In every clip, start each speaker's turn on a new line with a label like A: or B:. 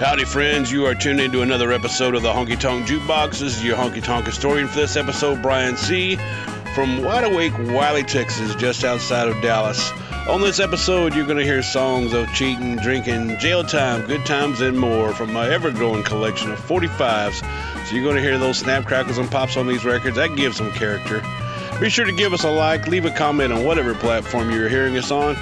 A: Howdy, friends. You are tuned into another episode of the Honky Tonk Jukebox. This is your Honky Tonk historian for this episode, Brian C. from Wide Awake, Wylie, Texas, just outside of Dallas. On this episode, you're going to hear songs of cheating, drinking, jail time, good times, and more from my ever growing collection of 45s. So you're going to hear those snap, crackles, and pops on these records. That gives them character. Be sure to give us a like, leave a comment on whatever platform you're hearing us on,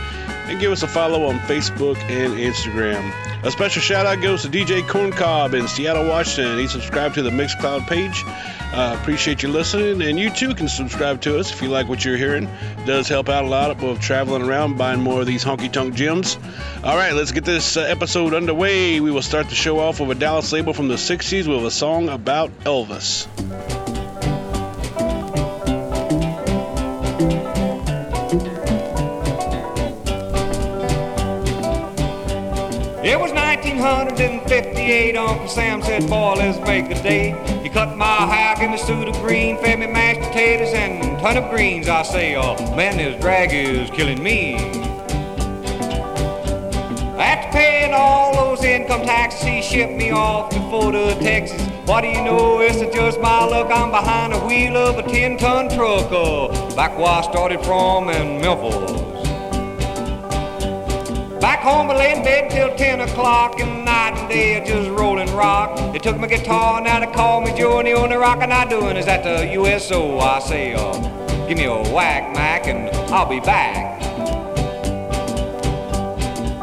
A: and give us a follow on Facebook and Instagram. A special shout out goes to DJ Corncob in Seattle, Washington. He subscribed to the Mixcloud page. Uh, appreciate you listening, and you too can subscribe to us if you like what you're hearing. It does help out a lot of traveling around buying more of these honky tonk gems. All right, let's get this uh, episode underway. We will start the show off with a Dallas label from the 60s with a song about Elvis.
B: 158 Uncle Sam said, boy, let's make a date. He cut my hair, gave me a suit of green, fed me mashed potatoes and ton of greens. I say, oh, man, this drag is killing me. After paying all those income taxes, he shipped me off to Fort Texas. What do you know? It's just my luck. I'm behind the wheel of a 10-ton truck, uh, back where I started from in Memphis. Home, I lay in bed till 10 o'clock, and night and day I just rolling rock. They took my guitar, now they call me Joe, and the only rockin' I'm doing is at the USO. I say, uh, give me a whack, Mac, and I'll be back.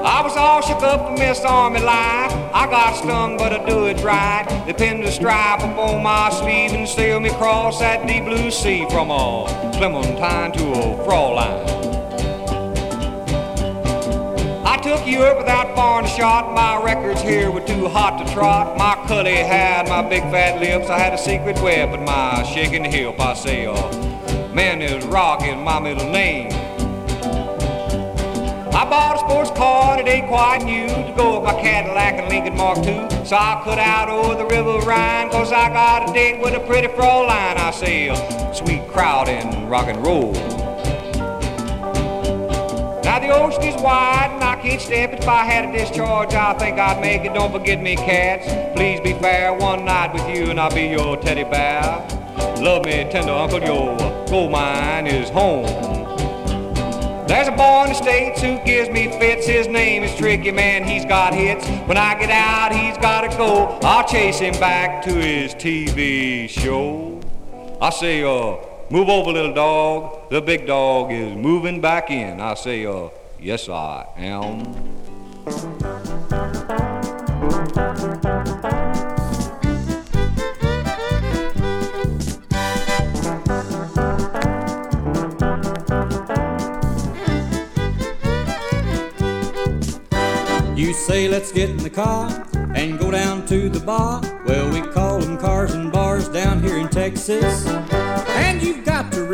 B: I was all shook up from Miss Army life. I got stung, but I do it right. They pinned a stripe up on my sleeve and sailed me across that deep blue sea from a Clementine to a Fraulein. Took you up without a shot. My records here were too hot to trot. My cully had my big fat lips. I had a secret weapon, my shaking hip. I say, oh, man, this rock is my middle name. I bought a sports car it ain't quite new to go with my Cadillac and Lincoln Mark II. So I cut out over the River Rhine, cause I got a date with a pretty Fraulein. I say, oh, sweet crowd and rock and roll. Now the ocean is wide and I can't step it. If I had a discharge, I think I'd make it. Don't forget me, cats. Please be fair. One night with you and I'll be your teddy bear. Love me tender, uncle. Your gold mine is home. There's a boy in the States who gives me fits. His name is Tricky Man. He's got hits. When I get out, he's gotta go. I'll chase him back to his TV show. I say, uh, Move over, little dog. The big dog is moving back in. I say, uh, yes, I am.
C: You say let's get in the car and go down to the bar. Well, we call them cars and bars down here in Texas. And to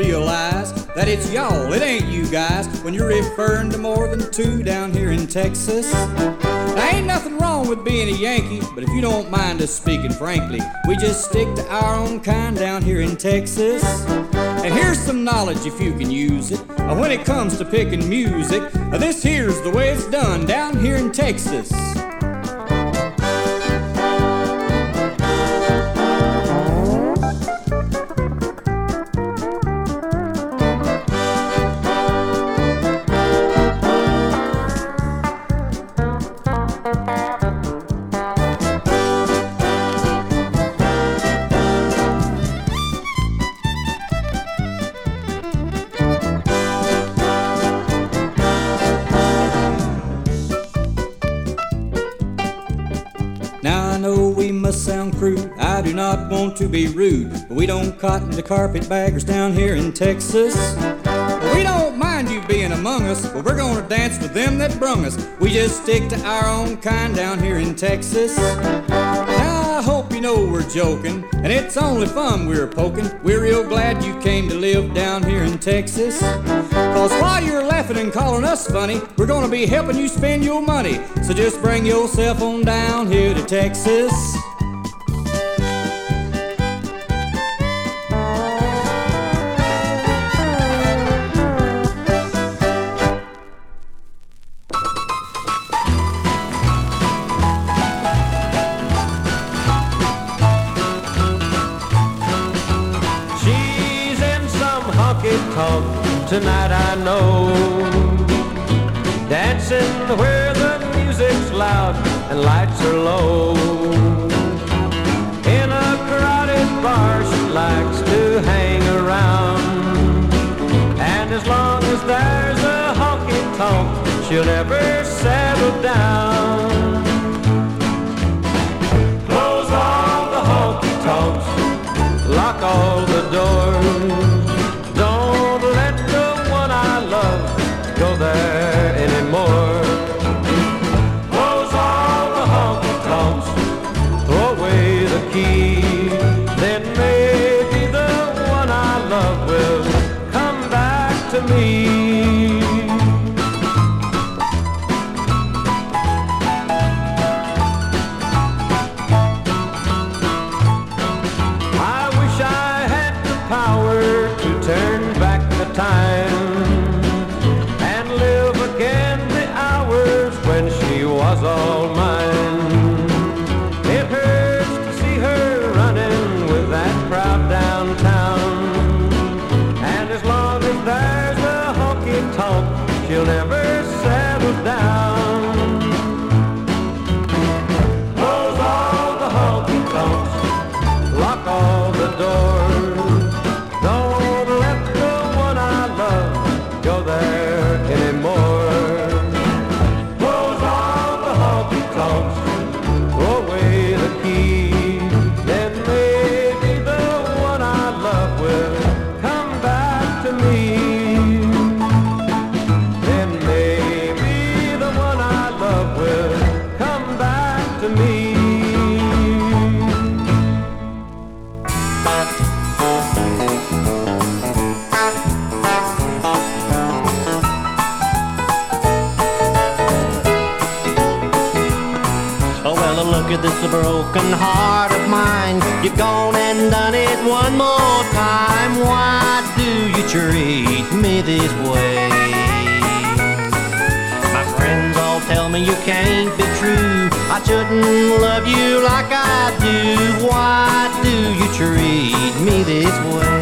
C: realize that it's y'all, it ain't you guys, when you're referring to more than two down here in Texas. Now, ain't nothing wrong with being a Yankee, but if you don't mind us speaking frankly, we just stick to our own kind down here in Texas. And here's some knowledge if you can use it. When it comes to picking music, this here's the way it's done down here in Texas. Want to be rude, but we don't cotton to carpetbaggers down here in Texas. We don't mind you being among us, but we're gonna dance with them that brung us. We just stick to our own kind down here in Texas. Now I hope you know we're joking, and it's only fun we're poking. We're real glad you came to live down here in Texas. Cause while you're laughing and calling us funny, we're gonna be helping you spend your money. So just bring yourself on down here to Texas.
D: And lights are low. In a crowded bar she likes to hang around. And as long as there's a honky tonk, she'll never settle down. Close all the honky tonks, lock all the doors. Was all
E: treat me this way? My friends all tell me you can't be true. I shouldn't love you like I do. Why do you treat me this way?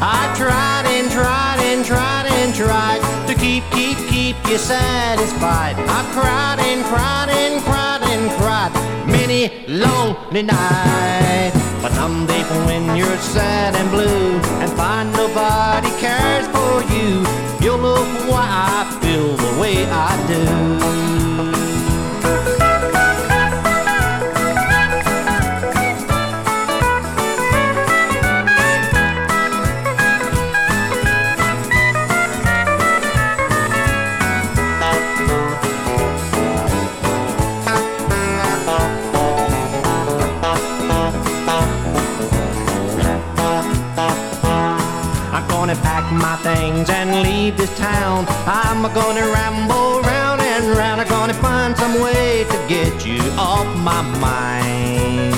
E: I tried and tried and tried and tried to keep, keep, keep you satisfied. I cried and cried and cried and cried many lonely nights. But someday when you're sad and blue and find nobody cares for you, you'll know why I feel the way I do. Leave this town. I'm gonna ramble round and round. I'm gonna find some way to get you off my mind.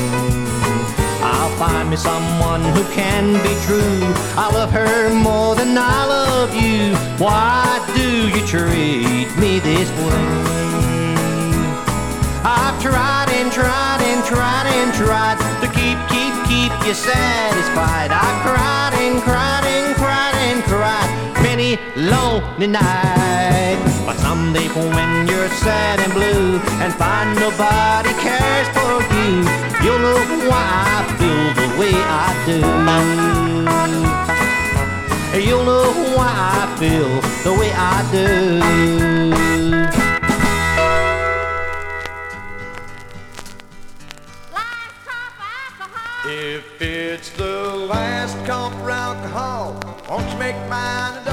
E: I'll find me someone who can be true. I love her more than I love you. Why do you treat me this way? I've tried and tried and tried and tried to keep, keep, keep you satisfied. I've cried and cried and cried and cried many lonely nights. But someday when you're sad and blue and find nobody cares for you, you'll know why I feel the way I do. You'll know why I feel the way I do.
F: Last Cup alcohol If it's the last cup for alcohol, won't you make mine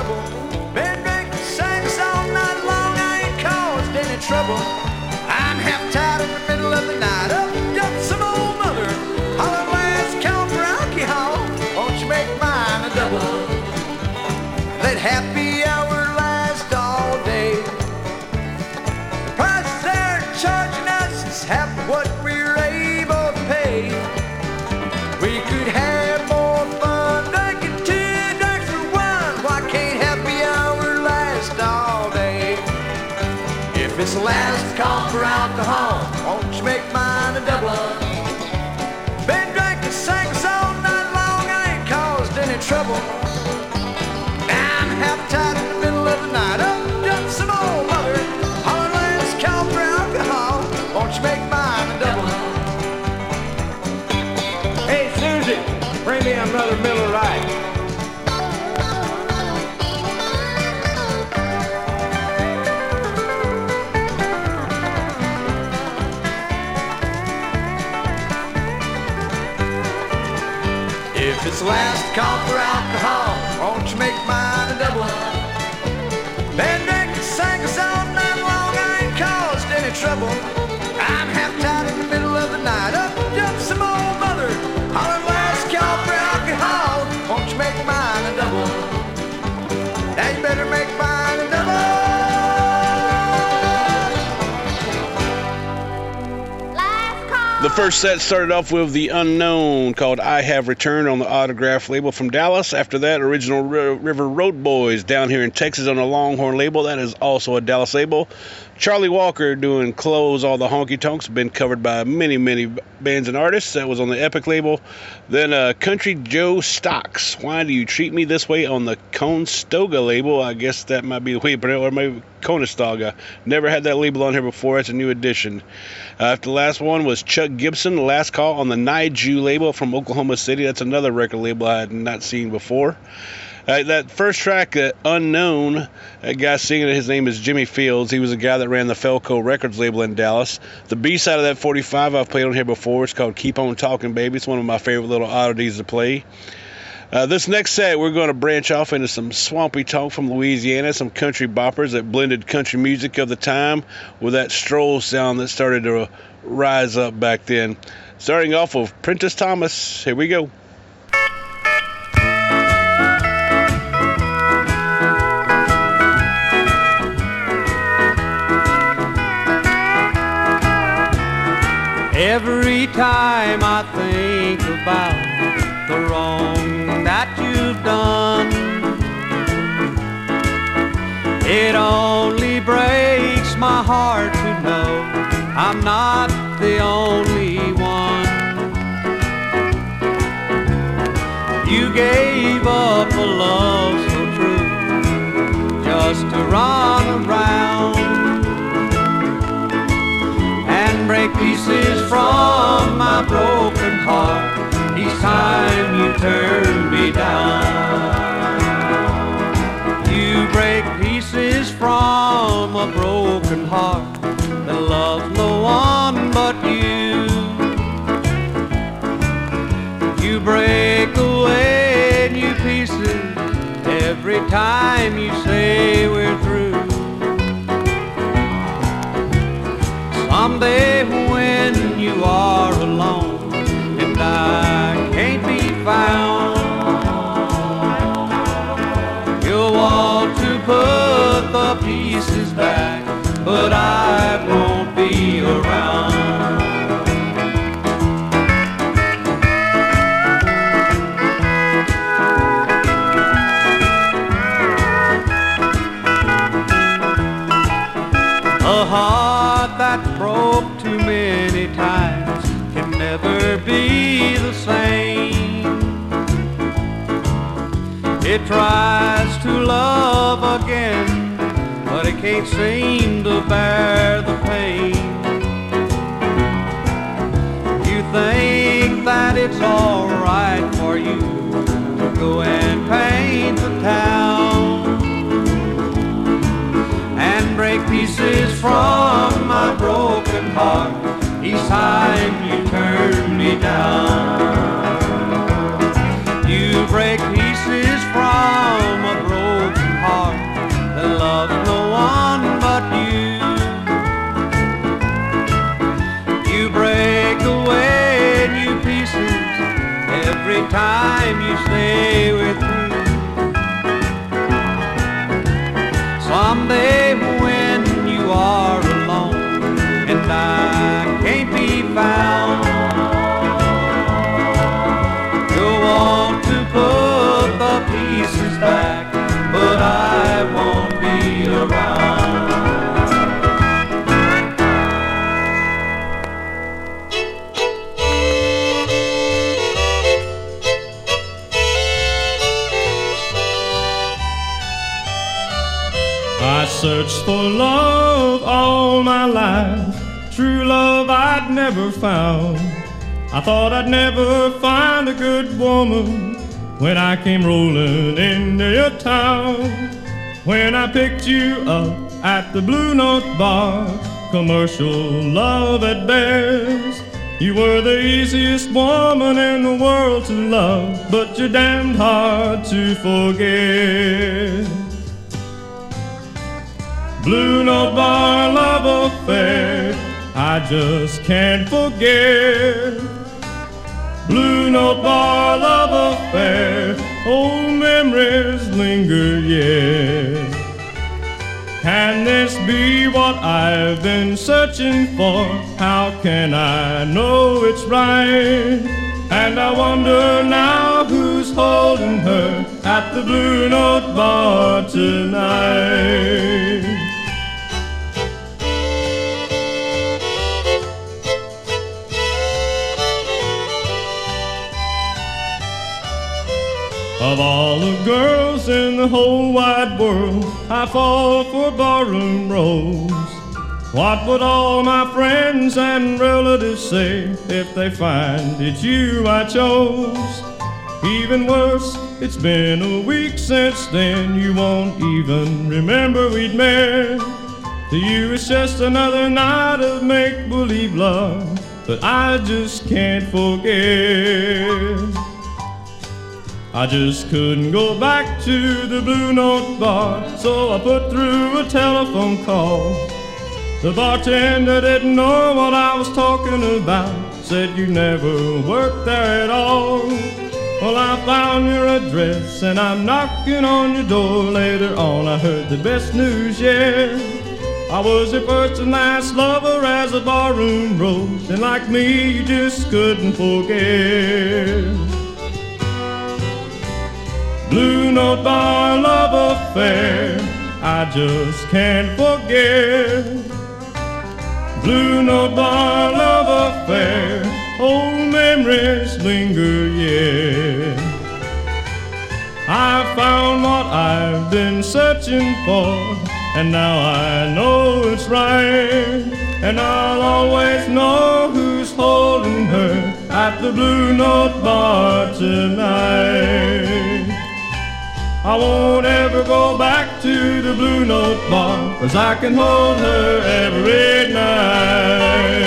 F: the last The
A: first set started off with The Unknown called I Have Returned on the autograph label from Dallas. After that, Original R- River Road Boys down here in Texas on the Longhorn label. That is also a Dallas label. Charlie Walker doing Close All the Honky Tonks, been covered by many, many bands and artists. That was on the Epic label. Then uh, Country Joe Stocks, Why Do You Treat Me This Way on the Conestoga label. I guess that might be the way you pronounce it, or maybe Conestoga. Never had that label on here before. It's a new addition. Uh, after the last one was Chuck Gibson, Last Call on the Ni Ju label from Oklahoma City. That's another record label I had not seen before. Uh, that first track, uh, Unknown, that guy singing it, his name is Jimmy Fields. He was a guy that ran the Felco Records label in Dallas. The B side of that 45 I've played on here before. It's called Keep On Talking Baby. It's one of my favorite little oddities to play. Uh, this next set, we're going to branch off into some swampy talk from Louisiana, some country boppers that blended country music of the time with that stroll sound that started to rise up back then. Starting off with Prentice Thomas. Here we go.
G: Every time I think about the wrong that you've done, it only breaks my heart to know I'm not the only one. You gave up a love so true just to run and pieces from my broken heart each time you turn me down. You break pieces from a broken heart that loves no one but you. You break away new pieces every time you say we're through. When you are alone and I can't be found, you'll want to put the pieces back, but I won't be around. It tries to love again, but it can't seem to bear the pain.
H: Searched for love all my life, true love I'd never found. I thought I'd never find a good woman when I came rolling into your town. When I picked you up at the Blue Note Bar, commercial love at best. You were the easiest woman in the world to love, but you're damned hard to forget. Blue Note Bar love affair, I just can't forget. Blue Note Bar love affair, old memories linger yet. Can this be what I've been searching for? How can I know it's right? And I wonder now who's holding her at the Blue Note Bar tonight. Of all the girls in the whole wide world, I fall for barroom rose. What would all my friends and relatives say if they find it's you I chose? Even worse, it's been a week since then. You won't even remember we'd met. To you, it's just another night of make believe love, but I just can't forget. I just couldn't go back to the Blue Note Bar, so I put through a telephone call. The bartender didn't know what I was talking about, said you never worked there at all. Well, I found your address and I'm knocking on your door. Later on, I heard the best news yet. I was your first and last lover as a barroom rose, and like me, you just couldn't forget. Blue Note Bar love affair, I just can't forget. Blue Note Bar love affair, old memories linger yet. I found what I've been searching for, and now I know it's right. And I'll always know who's holding her at the Blue Note Bar tonight. I won't ever go back to the Blue Note Bar, cause I can hold her every night.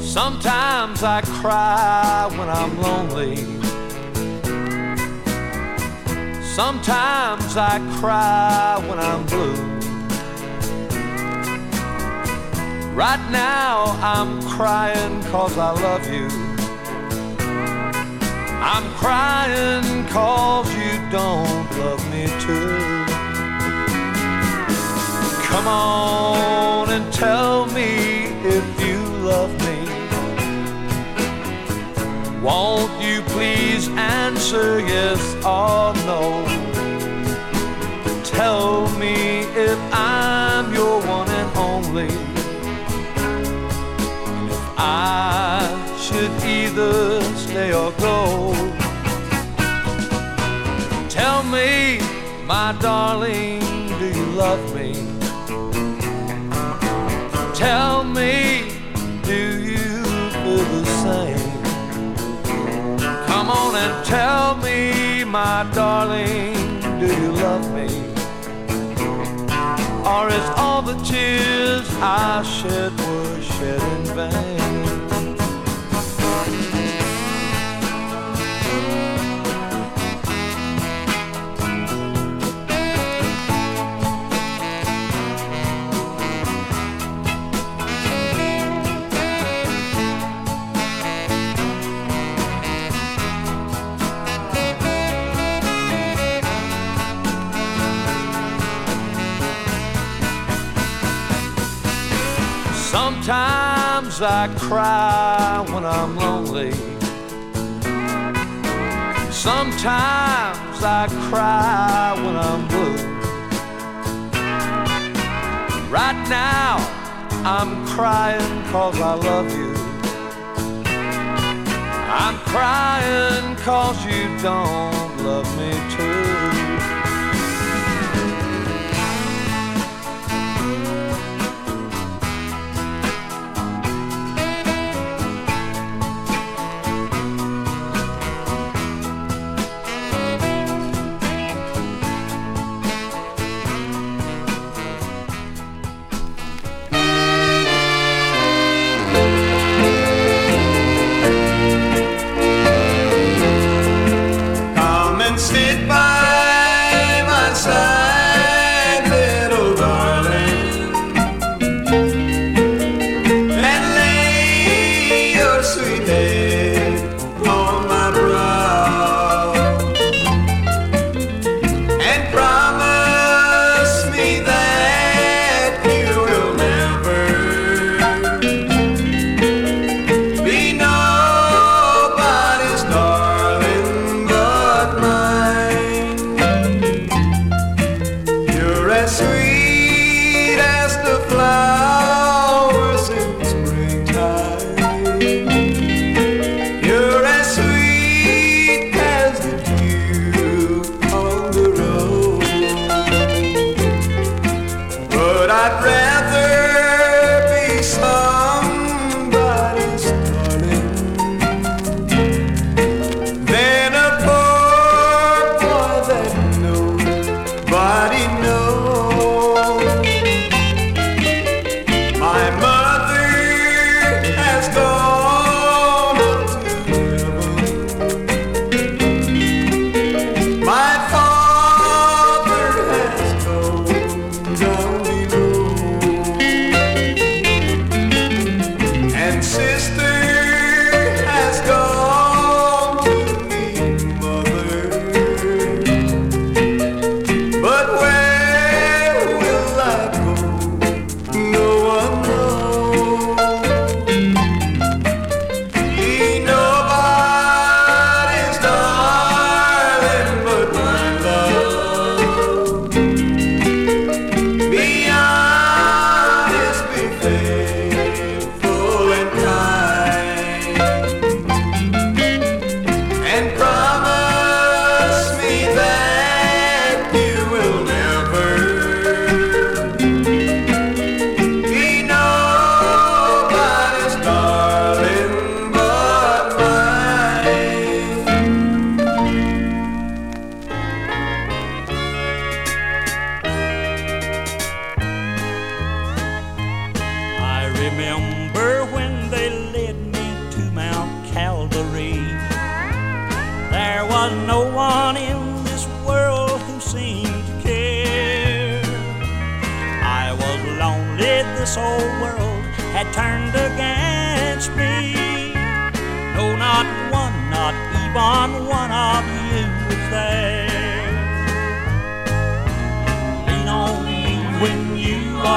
D: Sometimes I cry when I'm lonely. Sometimes I cry when I'm blue. Right now I'm crying cause I love you. I'm crying cause you don't love me too. Come on and tell me if you love me. Won't you please answer yes or no? Tell me if I'm your one and only. Go. Tell me, my darling, do you love me? Tell me, do you feel the same? Come on and tell me, my darling, do you love me? Or is all the tears I shed were shed in vain? I cry when I'm lonely. Sometimes I cry when I'm blue. Right now I'm crying cause I love you.
F: I'm crying cause you don't love me too.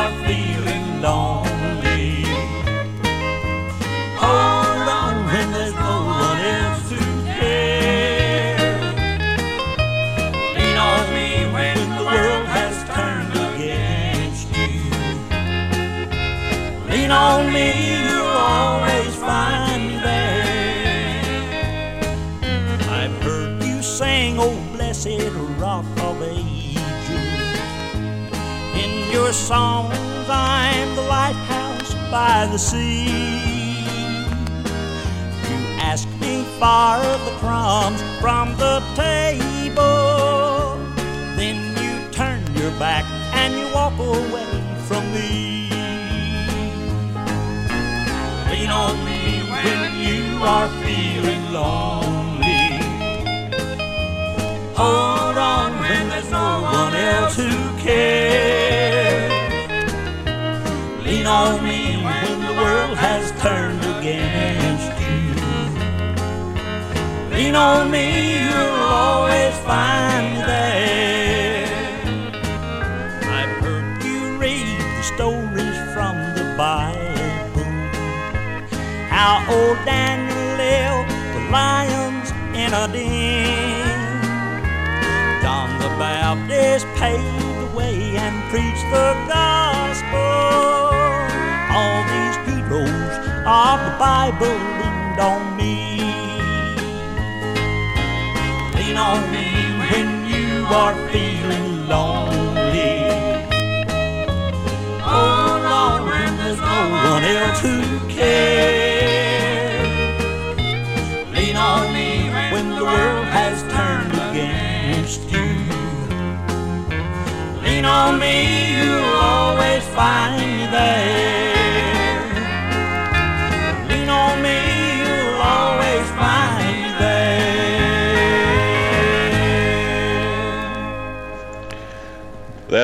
I: Are feeling lonely. Hold on when there's no one else to care. Lean on me when the world has turned against you. Lean on me, songs, I'm the lighthouse by the sea. You ask me for the crumbs from the table, then you turn your back and you walk away from me. Lean on me when you are feeling lonely. Hold on when there's no one else who cares. Lean on me when the world has turned against you. Lean on me, you'll always find me there. I've heard you read the stories from the Bible. How old Daniel lived with lions in a den. John the Baptist paved the way and preached the gospel all these heroes of the Bible leaned on me. Lean on me when you are feeling lonely. Oh Lord, when there's no one else who cares. Lean on me when the world has turned against you. Lean on me, you'll always find me there.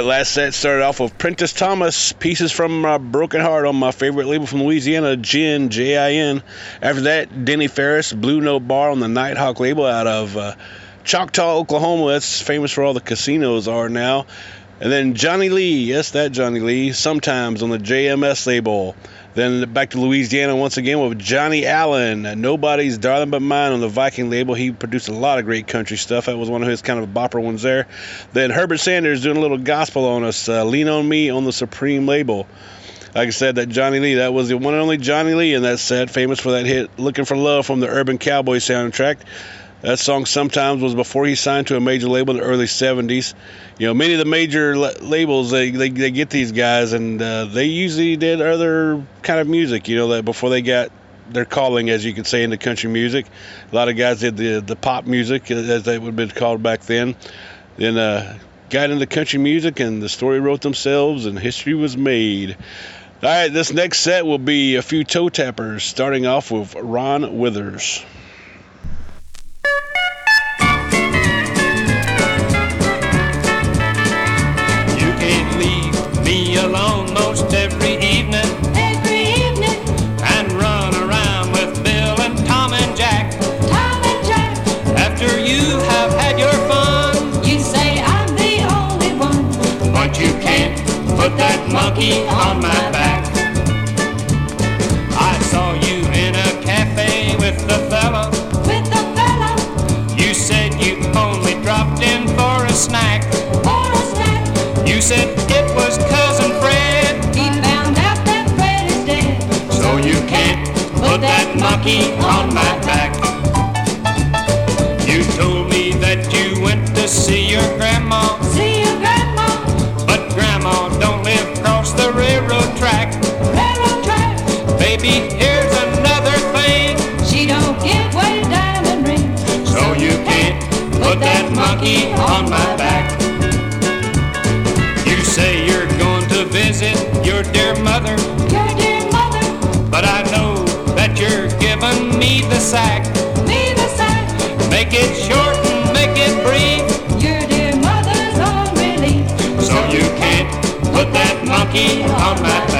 A: That last set started off with Prentice Thomas, Pieces from uh, Broken Heart on my favorite label from Louisiana, Jin, J I N. After that, Denny Farris, Blue Note Bar on the Nighthawk label out of uh, Choctaw, Oklahoma. That's famous for all the casinos are now. And then Johnny Lee, yes, that Johnny Lee, sometimes on the JMS label. Then back to Louisiana once again with Johnnie Allan, Nobody's Darling But Mine on the Viking label. He produced a lot of great country stuff. That was one of his kind of bopper ones there. Then Herbert Sanders doing a little gospel on us, uh, Lean on Me on the Supreme label. Like I said, that Johnny Lee, that was the one and only Johnny Lee in that set, famous for that hit Looking for Love from the Urban Cowboy soundtrack. That song sometimes was before he signed to a major label in the early 70s. You know, many of the major la- labels they, they, they get these guys, and uh, they usually did other kind of music. You know, that before they got their calling, as you could say, into country music. A lot of guys did the the pop music, as they would have been called back then. Then uh, got into country music, and the story wrote themselves, and history was made. All right, this next set will be a few toe tappers, starting off with Ron Withers.
J: Monkey on my back. I saw you in a cafe with the fella.
K: With the fella
J: You said you only dropped in for a snack.
K: for a snack,
J: You said it was cousin Fred.
K: he found out that Fred is dead.
J: So you can't put that monkey on my back. You told me that you went to see your monkey on my back. You say you're going to visit your dear mother,
K: Your dear mother,
J: but I know that you're giving me the sack.
K: me the sack.
J: Make it short and make it brief.
K: Your dear mother's on relief.
J: So you can't put that monkey on my back.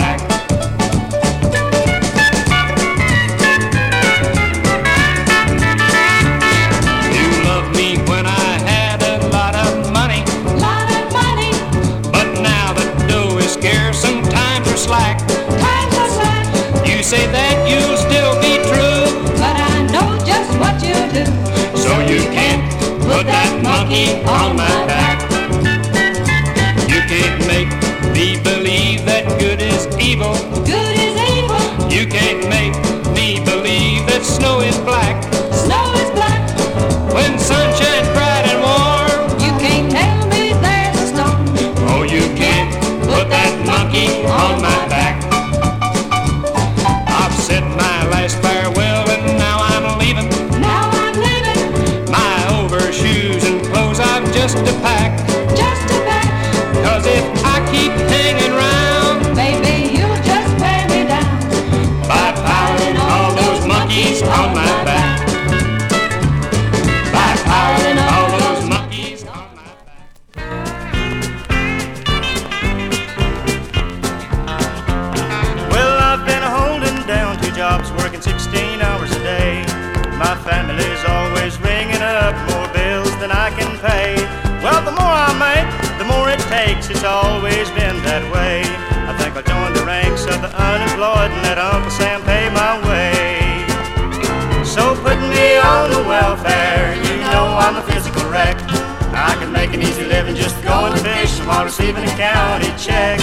J: Make
L: an easy living just going fishing while receiving a county check.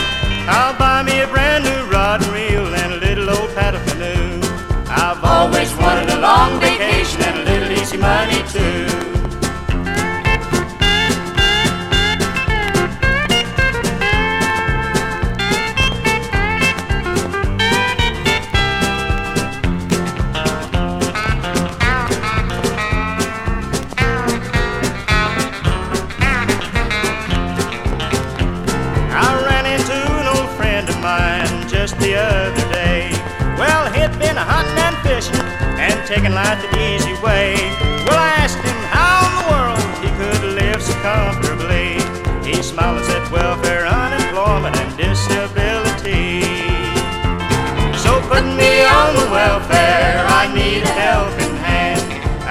L: I'll buy me a brand new rod and reel and a little old paddle canoe. I've always wanted a long vacation and a little easy money too. Taking life the easy way. Well, I asked him how in the world he could live so comfortably. He smiled and said, welfare, unemployment, and disability. So put me on the welfare, I need a helping hand.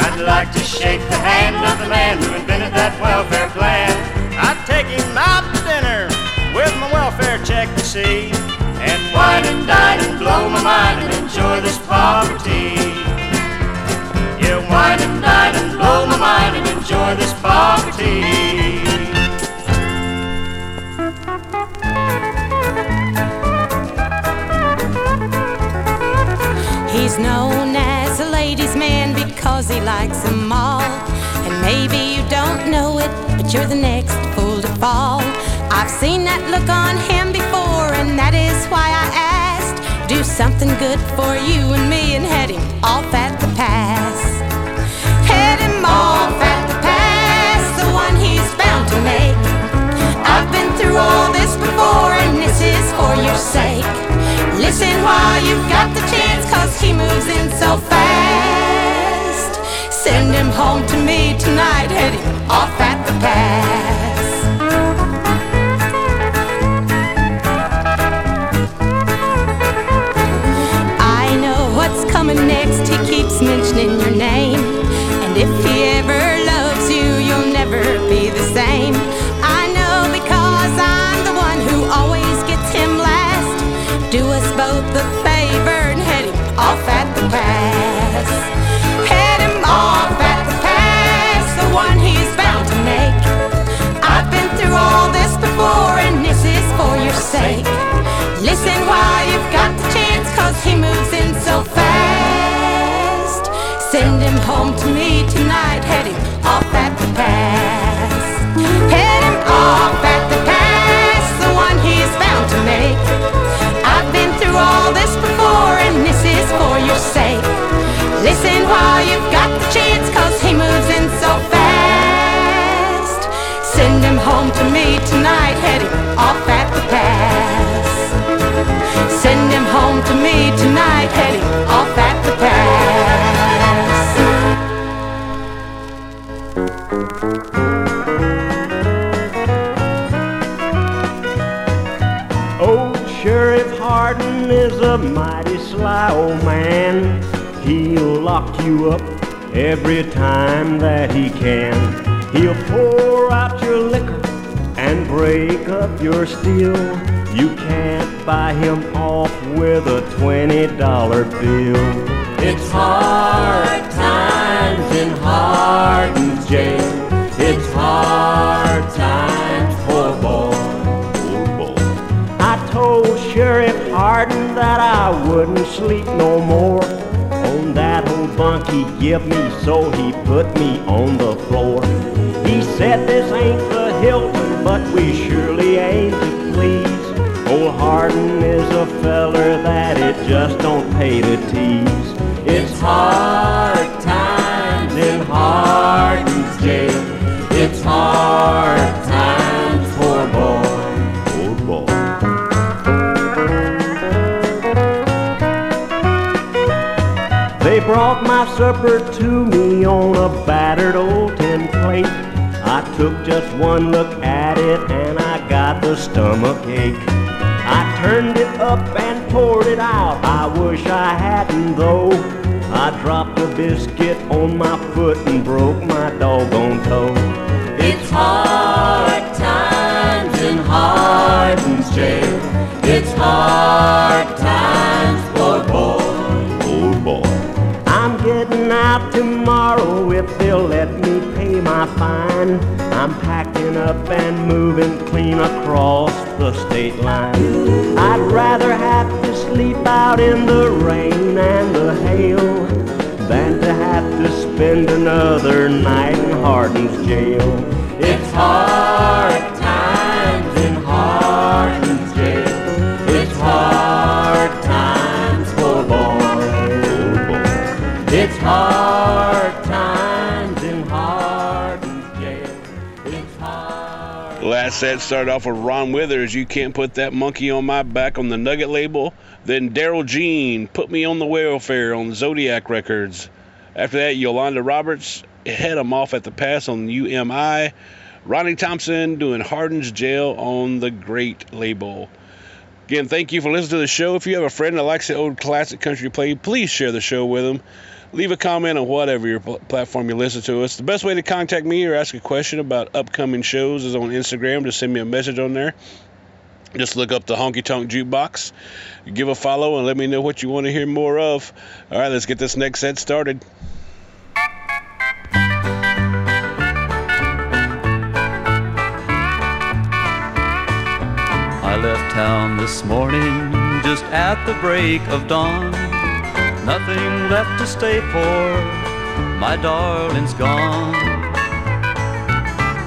L: I'd like to shake the hand of the man who invented that welfare plan. I'd take him out to dinner with my welfare check to see. And wine and dine and blow my mind and enjoy this poverty. Yeah, wine and dine and blow my mind and enjoy this poverty.
M: He's known as a ladies' man because he likes them all. And maybe you don't know it, but you're the next fool to fall. I've seen that look on him before, and that is why I asked. Do something good for you and me and head him off at the pass. Listen while you've got the chance, cause he moves in so fast. Send him home to me tonight, heading off at the pass. I know what's coming next, he keeps mentioning your name. If he ever Send him home to me tonight, head him off
N: mighty sly old man. He'll lock you up every time that he can. He'll pour out your liquor and break up your steel. You can't buy him off with a $20 bill. It's hard times in Hardin's jail. It's hard Hardin that I wouldn't sleep no more on that old bunk he give me, so he put me on the floor. He said this ain't the Hilton, but we surely ain't to please. Old Hardin is a feller that it just don't pay to tease. It's hard times in Hardin's jail. It's hard supper to me on a battered old tin plate. I took just one look at it and I got the stomach ache. I turned it up and poured it out. I wish I hadn't though. I dropped a biscuit on my foot and broke my doggone toe. It's hard times in Hardin's jail. It's hard times, I'm tomorrow if they'll let me pay my fine. I'm packing up and moving clean across the state line. I'd rather have to sleep out in the rain and the hail than to have to spend another night in Hardin's jail. It's hard
A: Last set started off with Ron Withers, You Can't Put That Monkey on My Back on the Nugget label. Then Darrell Gene, Put Me on the Welfare on Zodiac Records. After that, Yolanda Roberts, Head 'em Off at the Pass on UMI. Ronnie Thompson doing Hardin's Jail on the Great label. Again, thank you for listening to the show. If you have a friend that likes the old classic country play, please share the show with them. Leave a comment on whatever your pl- platform you listen to us. The best way to contact me or ask a question about upcoming shows is on Instagram. Just send me a message on there. Just look up the Honky Tonk Jukebox. Give a follow and let me know what you want to hear more of. All right, let's get this next set started.
G: I left town this morning just at the break of dawn. Nothing left to stay for, my darling's gone.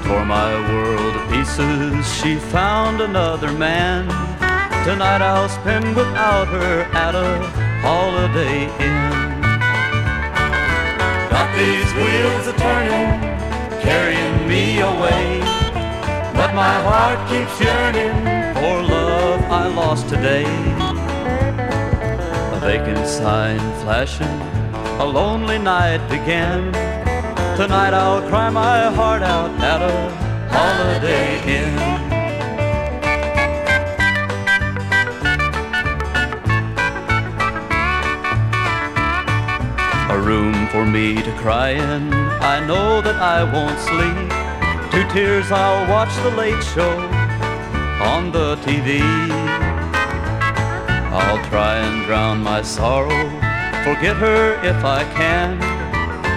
G: Tore my world to pieces, she found another man. Tonight I'll spend without her at a holiday inn. Got these wheels a turning, carrying me away. But my heart keeps yearning for love I lost today. Vacant sign flashing, a lonely night began. Tonight I'll cry my heart out at a holiday inn. A room for me to cry in, I know that I won't sleep. Two tears I'll watch the late show on the TV. I'll try and drown my sorrow, forget her if I can.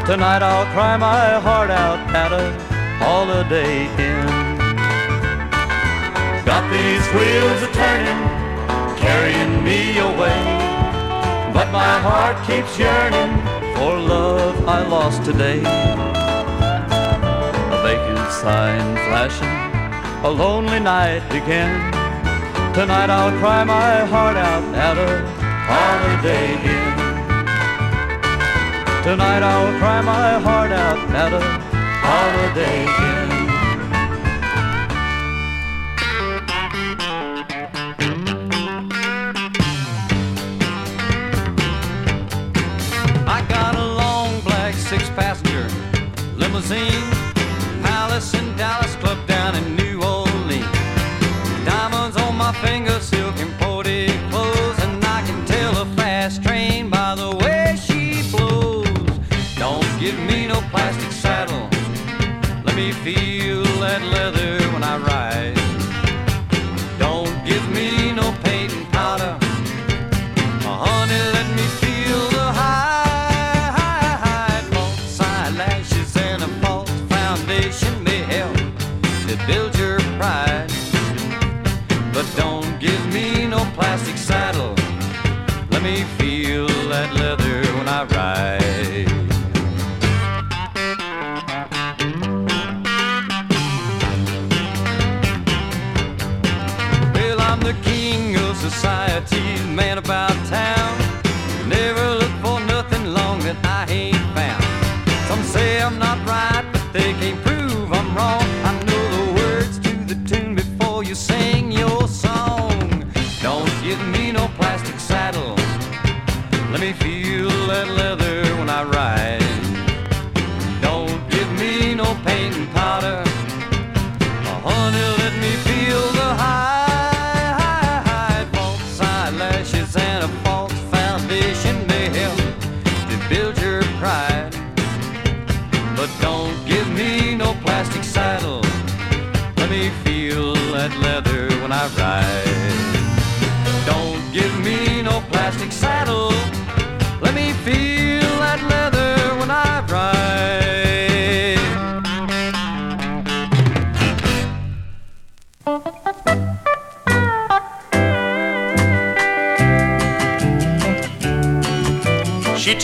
G: Tonight I'll cry my heart out at a holiday inn. Got these wheels a turning, carrying me away. But my heart keeps yearning for love I lost today. A vacant sign flashing, a lonely night began. Tonight I'll cry my heart out at a holiday inn. Tonight I'll cry my heart out at a holiday inn. I got a long black six passenger limousine, palace in Dallas, club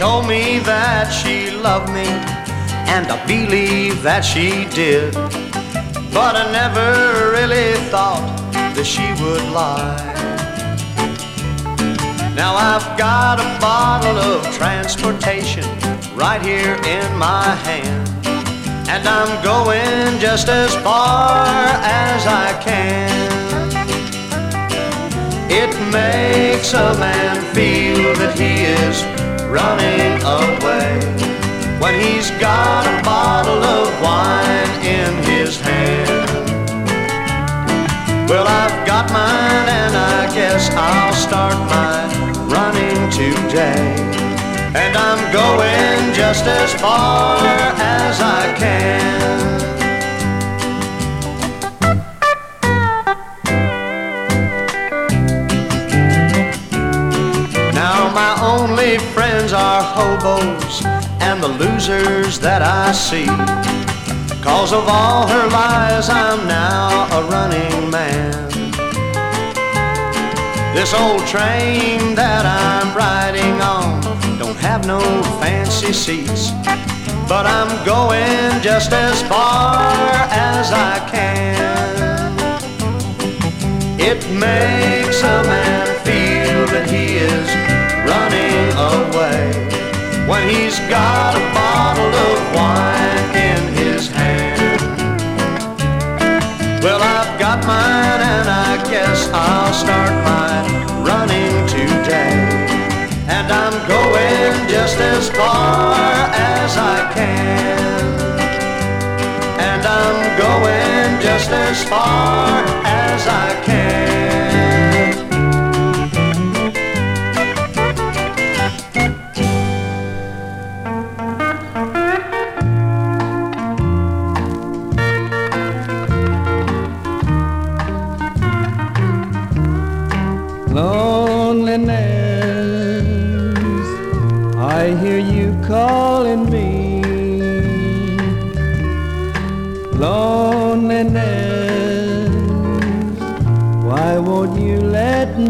F: told me that she loved me, and I believe that she did. But I never really thought that she would lie. Now I've got a bottle of transportation right here in my hand. and I'm going just as far as I can. It makes a man feel that he is running away when he's got a bottle of wine in his hand. Well, I've got mine, and I guess I'll start my running today. And I'm going just as far as I can. Hobos and the losers that I see. Cause of all her lies, I'm now a running man. This old train that I'm riding on don't have no fancy seats. But I'm going just as far as I can. It makes a man feel that he when he's got a bottle of wine in his hand. Well, I've got mine, and I guess I'll start my running today. And I'm going just as far as I can. And I'm going just as far as I can.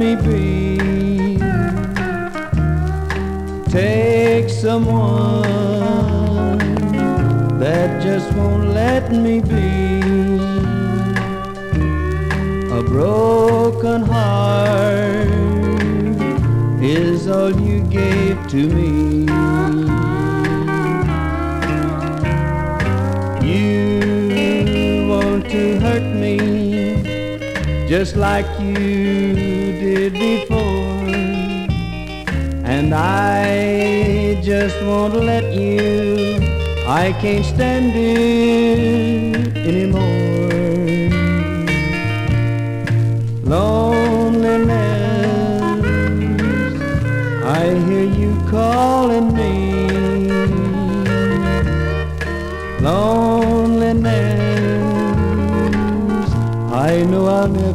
O: Me be? Take someone that just won't let me be. A broken heart is all you gave to me. You want to hurt me just like you And I just won't let you. I can't stand it anymore. Loneliness, I hear you calling me. Loneliness, I know I'll never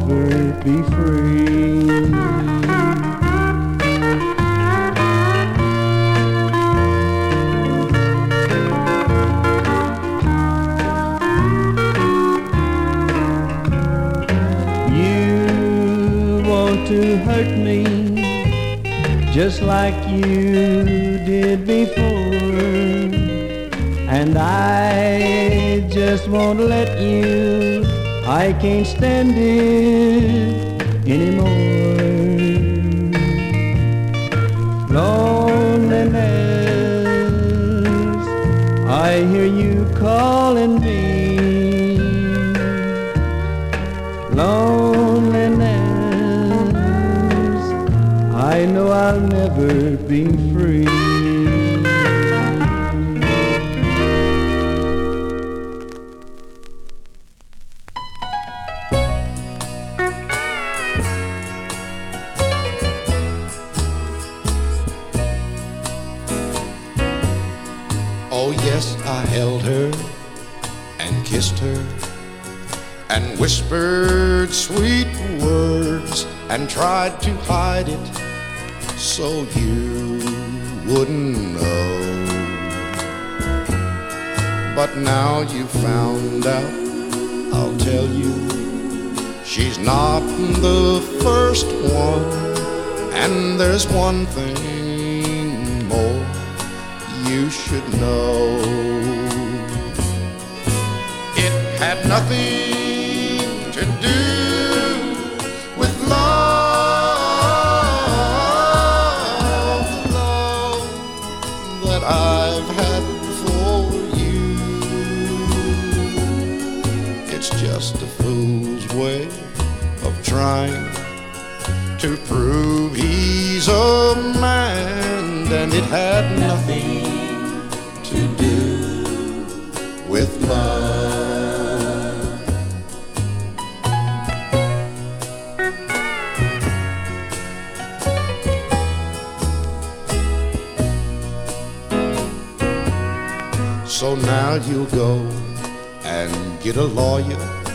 O: just like you did before. And I just won't let you. I can't stand it anymore. Loneliness, I hear you calling me. Loneliness, I'll never be free.
P: Oh, yes, I held her and kissed her and whispered sweet words and tried to hide it so you wouldn't know. But now you found out, I'll tell you, she's not the first one, and there's one thing more you should know. It had nothing to do trying to prove he's a man, and it had nothing to do with love. So now you'll go and get a lawyer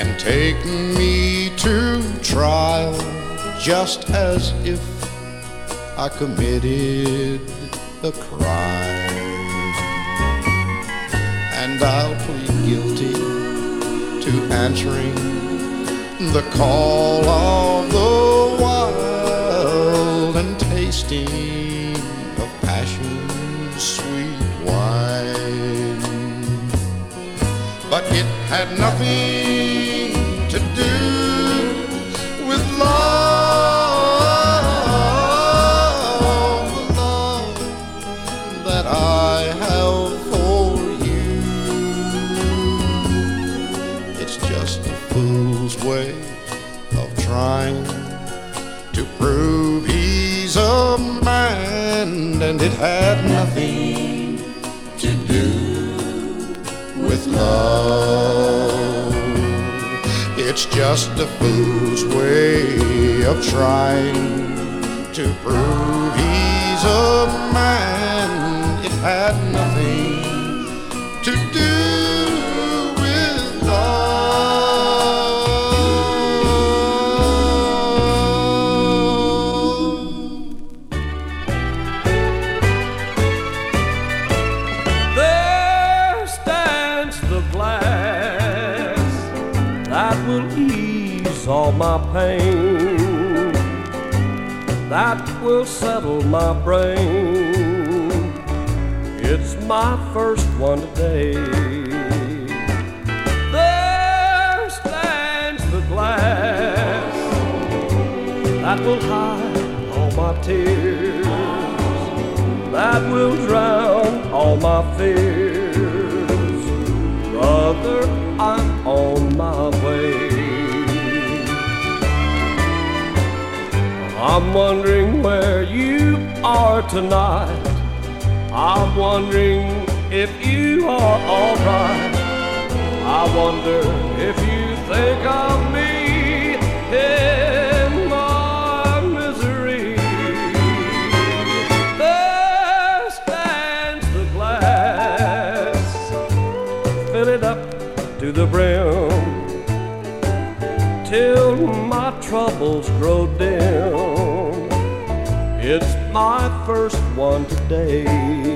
P: and take me to trial just as if I committed a crime. And I'll plead guilty to answering the call of the wild and tasting it had nothing to do with love, the love that I have for you. It's just a fool's way of trying to prove he's a man, and it had nothing just a fool's way of trying to prove he's a man. It had
D: pain, that will settle my brain. It's my first one today. There stands the glass that will hide all my tears that will drown all my fears. Brother, I'm on my way. I'm wondering where you are tonight. I'm wondering if you are alright. I wonder if you think of me in my misery. Glass, fill it up to the brim, till my troubles grow dim. My first one today.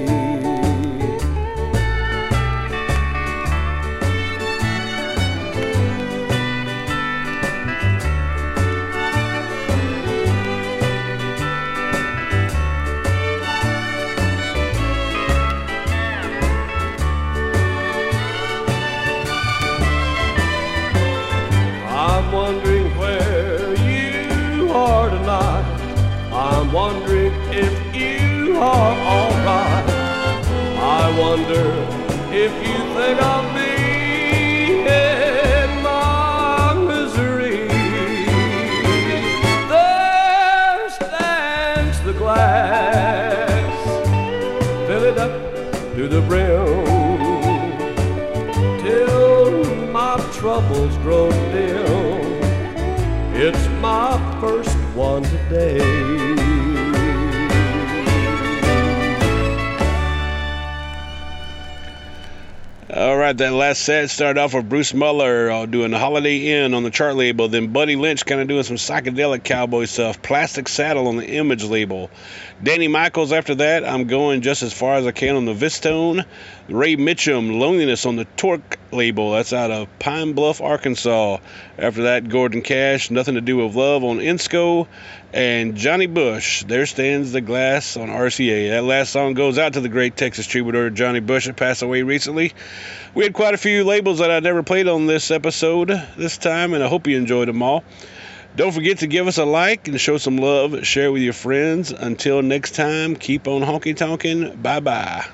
D: Wonder if you think of
A: right, that last set started off with Bruce Muller uh, doing the Holiday Inn on the chart label, then Buddy Lynch kind of doing some psychedelic cowboy stuff, Plastic Saddle on the Image label. Danny Michaels after that, I'm going just as far as I can on the Vistone. Ray Mitcham, Loneliness on the Tork label, that's out of Pine Bluff, Arkansas. After that, Gordon Cash, Nothing to Do with Love on Insco. And Johnny Bush, There Stands the Glass on RCA. That last song goes out to the great Texas troubadour Johnny Bush that passed away recently. We had quite a few labels that I never played on this episode this time, and I hope you enjoyed them all. Don't forget to give us a like and show some love. Share with your friends. Until next time, keep on honky tonkin'. Bye bye.